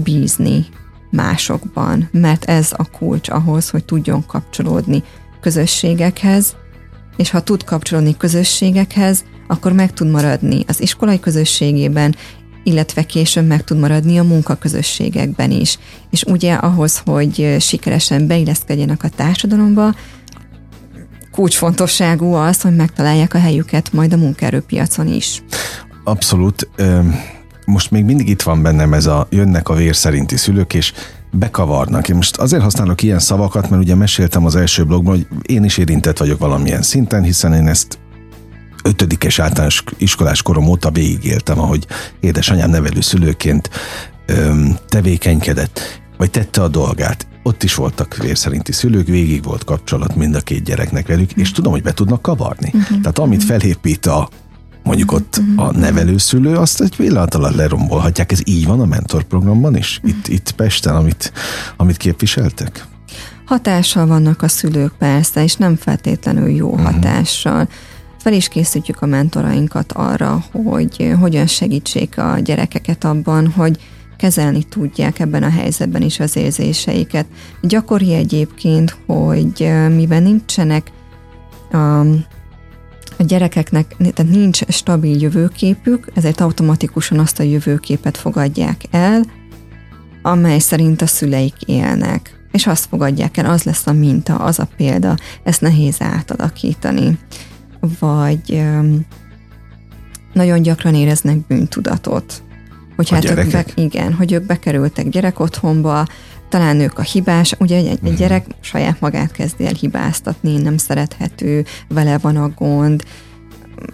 bízni másokban, mert ez a kulcs ahhoz, hogy tudjon kapcsolódni közösségekhez, és ha tud kapcsolódni közösségekhez, akkor meg tud maradni az iskolai közösségében, illetve később meg tud maradni a munkaközösségekben is. És ugye ahhoz, hogy sikeresen beilleszkedjenek a társadalomba, kulcsfontosságú az, hogy megtalálják a helyüket majd a munkaerőpiacon is. Abszolút. Most még mindig itt van bennem ez a jönnek a vér szerinti szülők, és bekavarnak. Én most azért használok ilyen szavakat, mert ugye meséltem az első blogban, hogy én is érintett vagyok valamilyen szinten, hiszen én ezt ötödikes általános iskolás korom óta végigéltem, ahogy édesanyám nevelő szülőként öm, tevékenykedett, vagy tette a dolgát. Ott is voltak vérszerinti szülők, végig volt kapcsolat mind a két gyereknek velük, és tudom, hogy be tudnak kavarni. Uh-huh. Tehát amit felépít a mondjuk ott a nevelőszülő, azt egy pillanat alatt lerombolhatják. Ez így van a mentorprogramban is? Itt, itt Pesten, amit, amit képviseltek? Hatással vannak a szülők persze, és nem feltétlenül jó uh-huh. hatással. Fel is készítjük a mentorainkat arra, hogy hogyan segítsék a gyerekeket abban, hogy kezelni tudják ebben a helyzetben is az érzéseiket. Gyakori egyébként, hogy mivel nincsenek um, a gyerekeknek tehát nincs stabil jövőképük, ezért automatikusan azt a jövőképet fogadják el, amely szerint a szüleik élnek. És azt fogadják el, az lesz a minta, az a példa, ezt nehéz átalakítani. Vagy nagyon gyakran éreznek bűntudatot. Hogy a hát ők be, igen, hogy ők bekerültek gyerekotthonba, talán ők a hibás, ugye egy, egy mhm. gyerek saját magát kezdi el hibáztatni, nem szerethető, vele van a gond,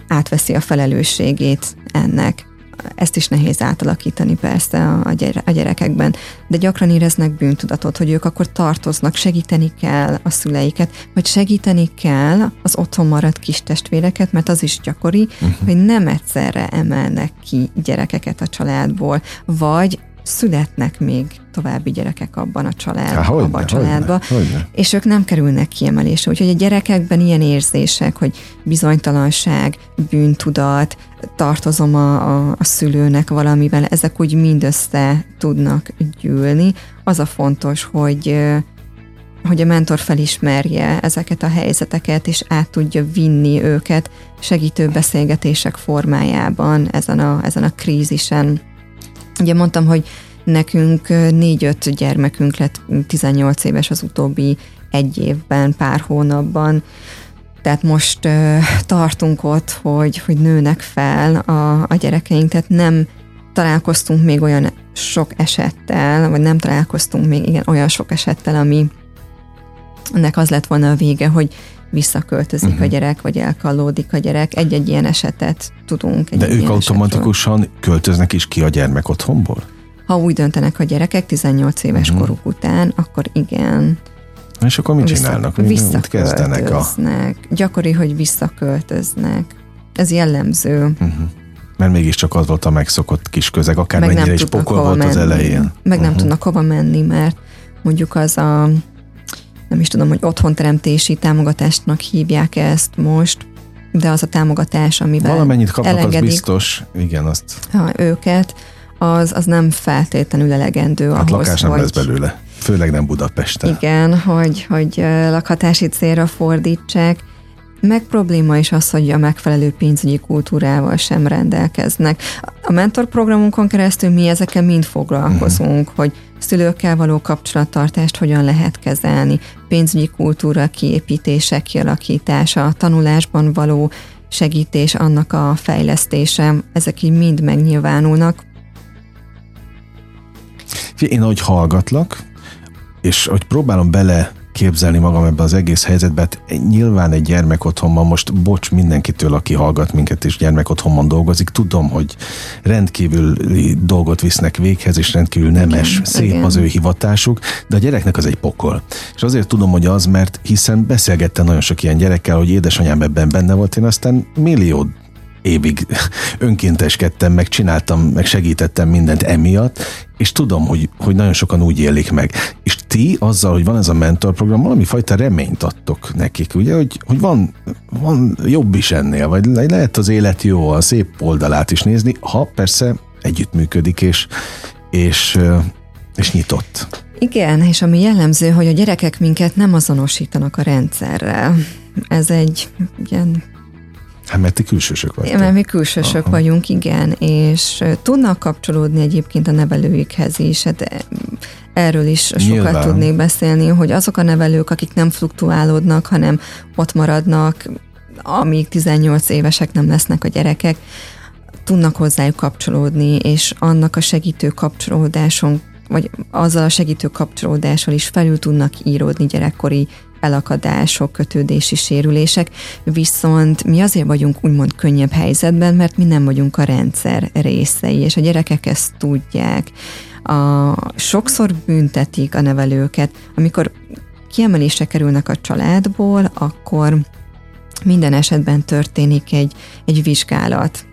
átveszi a felelősségét ennek. Ezt is nehéz átalakítani persze a, a gyerekekben, de gyakran éreznek bűntudatot, hogy ők akkor tartoznak, segíteni kell a szüleiket, vagy segíteni kell az otthon maradt kis testvéreket, mert az is gyakori, uh-huh. hogy nem egyszerre emelnek ki gyerekeket a családból, vagy születnek még további gyerekek abban a, család, Há, hogyne, abban a családban, hogyne, hogyne. és ők nem kerülnek kiemelésre. Úgyhogy a gyerekekben ilyen érzések, hogy bizonytalanság, bűntudat, tartozom a, a, a szülőnek valamivel, ezek úgy mind össze tudnak gyűlni. Az a fontos, hogy hogy a mentor felismerje ezeket a helyzeteket, és át tudja vinni őket segítő beszélgetések formájában ezen a, ezen a krízisen. Ugye mondtam, hogy nekünk négy-öt gyermekünk lett 18 éves az utóbbi egy évben, pár hónapban, tehát most tartunk ott, hogy, hogy nőnek fel a, a gyerekeink, tehát nem találkoztunk még olyan sok esettel, vagy nem találkoztunk még igen, olyan sok esettel, ami ennek az lett volna a vége, hogy visszaköltözik uh-huh. a mhm. gyerek, vagy elkallódik a gyerek. Egy-egy ilyen esetet tudunk. Egy De ők automatikusan esetről. költöznek is ki a gyermek otthonból? Ha úgy döntenek a gyerekek 18 éves uh-huh. koruk után, akkor igen. És akkor mit csinálnak? Mit kezdenek a... Gyakori, hogy visszaköltöznek. Ez jellemző. Uh-huh. Mert mégiscsak az volt a megszokott kis közeg, akár Meg mennyire is pokol volt menni. az elején. Meg uh-huh. nem tudnak hova menni, mert mondjuk az a nem is tudom, hogy otthonteremtési támogatásnak hívják ezt most, de az a támogatás, amivel Valamennyit kapnak, elengedik, az biztos, igen, azt. Ha őket, az, az nem feltétlenül elegendő hát ahhoz, lakás nem hogy, lesz belőle, főleg nem Budapesten. Igen, hogy, hogy lakhatási célra fordítsák, meg probléma is az, hogy a megfelelő pénzügyi kultúrával sem rendelkeznek. A mentorprogramunkon keresztül mi ezekkel mind foglalkozunk, uh-huh. hogy szülőkkel való kapcsolattartást hogyan lehet kezelni, pénzügyi kultúra kiépítése, kialakítása, a tanulásban való segítés, annak a fejlesztése, ezek így mind megnyilvánulnak. Én ahogy hallgatlak, és hogy próbálom bele képzelni magam ebbe az egész helyzetbe. Hát nyilván egy gyermek otthonban, most bocs mindenkitől, aki hallgat minket és gyermek otthonban dolgozik, tudom, hogy rendkívüli dolgot visznek véghez, és rendkívül nemes, igen, szép igen. az ő hivatásuk, de a gyereknek az egy pokol. És azért tudom, hogy az, mert hiszen beszélgettem nagyon sok ilyen gyerekkel, hogy édesanyám ebben benne volt, én aztán millió évig önkénteskedtem, meg csináltam, meg segítettem mindent emiatt, és tudom, hogy, hogy nagyon sokan úgy élik meg. És ti azzal, hogy van ez a mentorprogram, valami fajta reményt adtok nekik, ugye, hogy, hogy van, van jobb is ennél, vagy lehet az élet jó, a szép oldalát is nézni, ha persze együttműködik, és, és, és nyitott. Igen, és ami jellemző, hogy a gyerekek minket nem azonosítanak a rendszerrel. Ez egy ilyen Hát mert ti külsősök vagytok. Mert mi külsősök Aha. vagyunk, igen, és tudnak kapcsolódni egyébként a nevelőikhez is. Hát erről is sokat Nyilván. tudnék beszélni, hogy azok a nevelők, akik nem fluktuálódnak, hanem ott maradnak, amíg 18 évesek nem lesznek a gyerekek, tudnak hozzájuk kapcsolódni, és annak a segítő kapcsolódáson, vagy azzal a segítő kapcsolódással is felül tudnak íródni gyerekkori elakadások, kötődési sérülések, viszont mi azért vagyunk úgymond könnyebb helyzetben, mert mi nem vagyunk a rendszer részei, és a gyerekek ezt tudják. A, sokszor büntetik a nevelőket, amikor kiemelésre kerülnek a családból, akkor minden esetben történik egy, egy vizsgálat.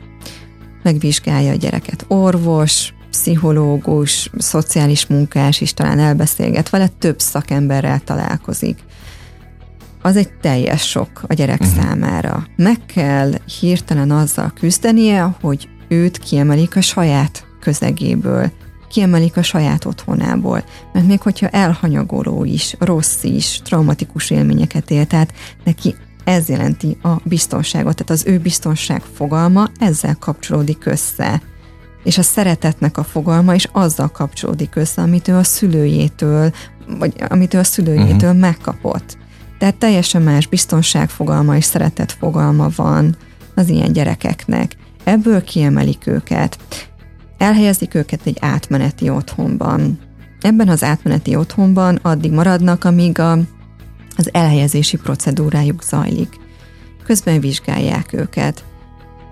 Megvizsgálja a gyereket orvos, pszichológus, szociális munkás is talán elbeszélget vele, több szakemberrel találkozik az egy teljes sok a gyerek uh-huh. számára. Meg kell hirtelen azzal küzdenie, hogy őt kiemelik a saját közegéből, kiemelik a saját otthonából. Mert még hogyha elhanyagoló is, rossz is, traumatikus élményeket élt át, neki ez jelenti a biztonságot, tehát az ő biztonság fogalma ezzel kapcsolódik össze. És a szeretetnek a fogalma is azzal kapcsolódik össze, amit ő a szülőjétől, vagy amit ő a szülőjétől uh-huh. megkapott. Tehát teljesen más biztonságfogalma és szeretetfogalma van az ilyen gyerekeknek. Ebből kiemelik őket. Elhelyezik őket egy átmeneti otthonban. Ebben az átmeneti otthonban addig maradnak, amíg a, az elhelyezési procedúrájuk zajlik. Közben vizsgálják őket.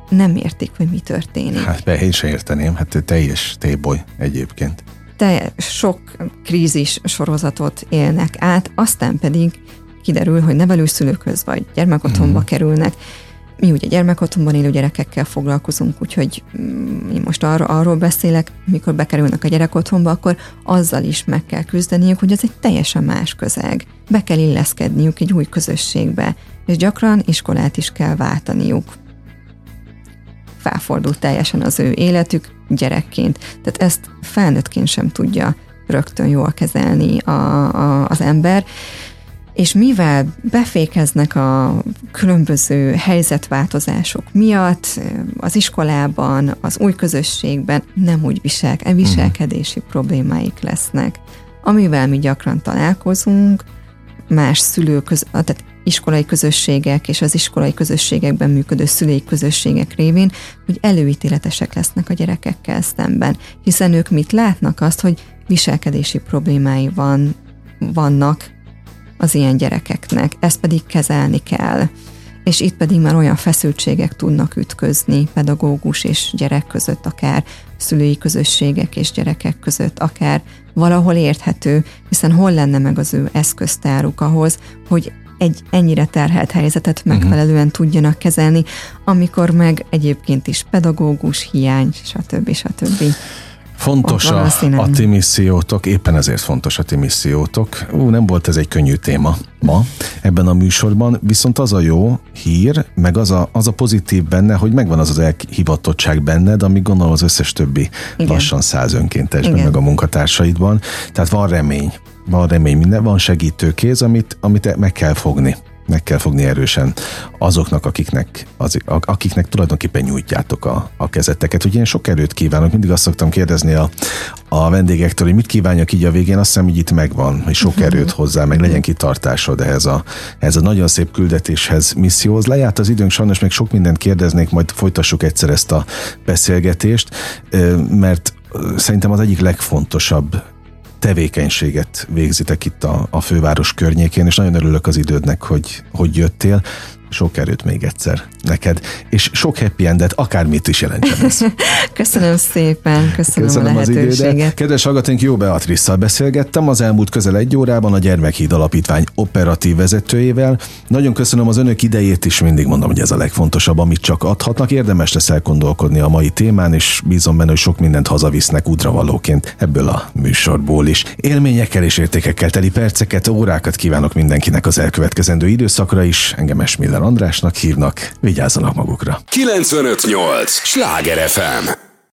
Nem értik, hogy mi történik. Hát be, én sem érteném, hát teljes téboly egyébként. Te sok krízis sorozatot élnek át, aztán pedig kiderül, hogy nevelőszülőkhöz vagy gyermekotthonba mm. kerülnek. Mi ugye gyermekotthonban élő gyerekekkel foglalkozunk, úgyhogy mm, én most arról, arról beszélek, mikor bekerülnek a gyerekotthonba, akkor azzal is meg kell küzdeniük, hogy ez egy teljesen más közeg. Be kell illeszkedniük egy új közösségbe, és gyakran iskolát is kell váltaniuk. Felfordult teljesen az ő életük gyerekként. Tehát ezt felnőttként sem tudja rögtön jól kezelni a, a, az ember, és mivel befékeznek a különböző helyzetváltozások miatt az iskolában, az új közösségben nem úgy visel, mhm. viselkedési uh-huh. problémáik lesznek. Amivel mi gyakran találkozunk, más szülőköz, tehát iskolai közösségek és az iskolai közösségekben működő szülői közösségek révén, hogy előítéletesek lesznek a gyerekekkel szemben, hiszen ők mit látnak azt, hogy viselkedési problémái van, vannak az ilyen gyerekeknek, ezt pedig kezelni kell. És itt pedig már olyan feszültségek tudnak ütközni pedagógus és gyerek között, akár szülői közösségek és gyerekek között, akár valahol érthető, hiszen hol lenne meg az ő eszköztáruk ahhoz, hogy egy ennyire terhelt helyzetet mhm. megfelelően tudjanak kezelni, amikor meg egyébként is pedagógus hiány, stb. stb. Fontos a, a ti missziótok, éppen ezért fontos a ti missziótok. Ú, nem volt ez egy könnyű téma ma ebben a műsorban, viszont az a jó hír, meg az a, az a pozitív benne, hogy megvan az az elhivatottság benned, ami gondolom az összes többi Igen. lassan száz önkéntesben, meg a munkatársaidban. Tehát van remény, van remény minden, van segítőkéz, amit, amit meg kell fogni meg kell fogni erősen azoknak, akiknek, az, akiknek tulajdonképpen nyújtjátok a, a kezeteket. Ugye én sok erőt kívánok, mindig azt szoktam kérdezni a, a vendégektől, hogy mit kívánjak így a végén, azt hiszem, hogy itt megvan, hogy sok erőt hozzá, meg legyen kitartásod ehhez a, ehhez a nagyon szép küldetéshez, misszióhoz. Lejárt az időnk, sajnos még sok mindent kérdeznék, majd folytassuk egyszer ezt a beszélgetést, mert szerintem az egyik legfontosabb tevékenységet végzitek itt a, a főváros környékén, és nagyon örülök az idődnek, hogy, hogy jöttél. Sok erőt még egyszer neked, és sok happy endet, akármit is jelentsen ez. köszönöm szépen, köszönöm, köszönöm a lehetőséget. Az idődet. Kedves hallgatóink, jó Beatrisszal beszélgettem az elmúlt közel egy órában a Gyermekhíd Alapítvány operatív vezetőjével. Nagyon köszönöm az önök idejét is, mindig mondom, hogy ez a legfontosabb, amit csak adhatnak. Érdemes lesz elgondolkodni a mai témán, és bízom benne, hogy sok mindent hazavisznek útravalóként ebből a műsorból is. Élményekkel és értékekkel teli perceket, órákat kívánok mindenkinek az elkövetkezendő időszakra is. Engem Esmiller Andrásnak hívnak. Vigyázzanak magukra. 958! Sláger FM!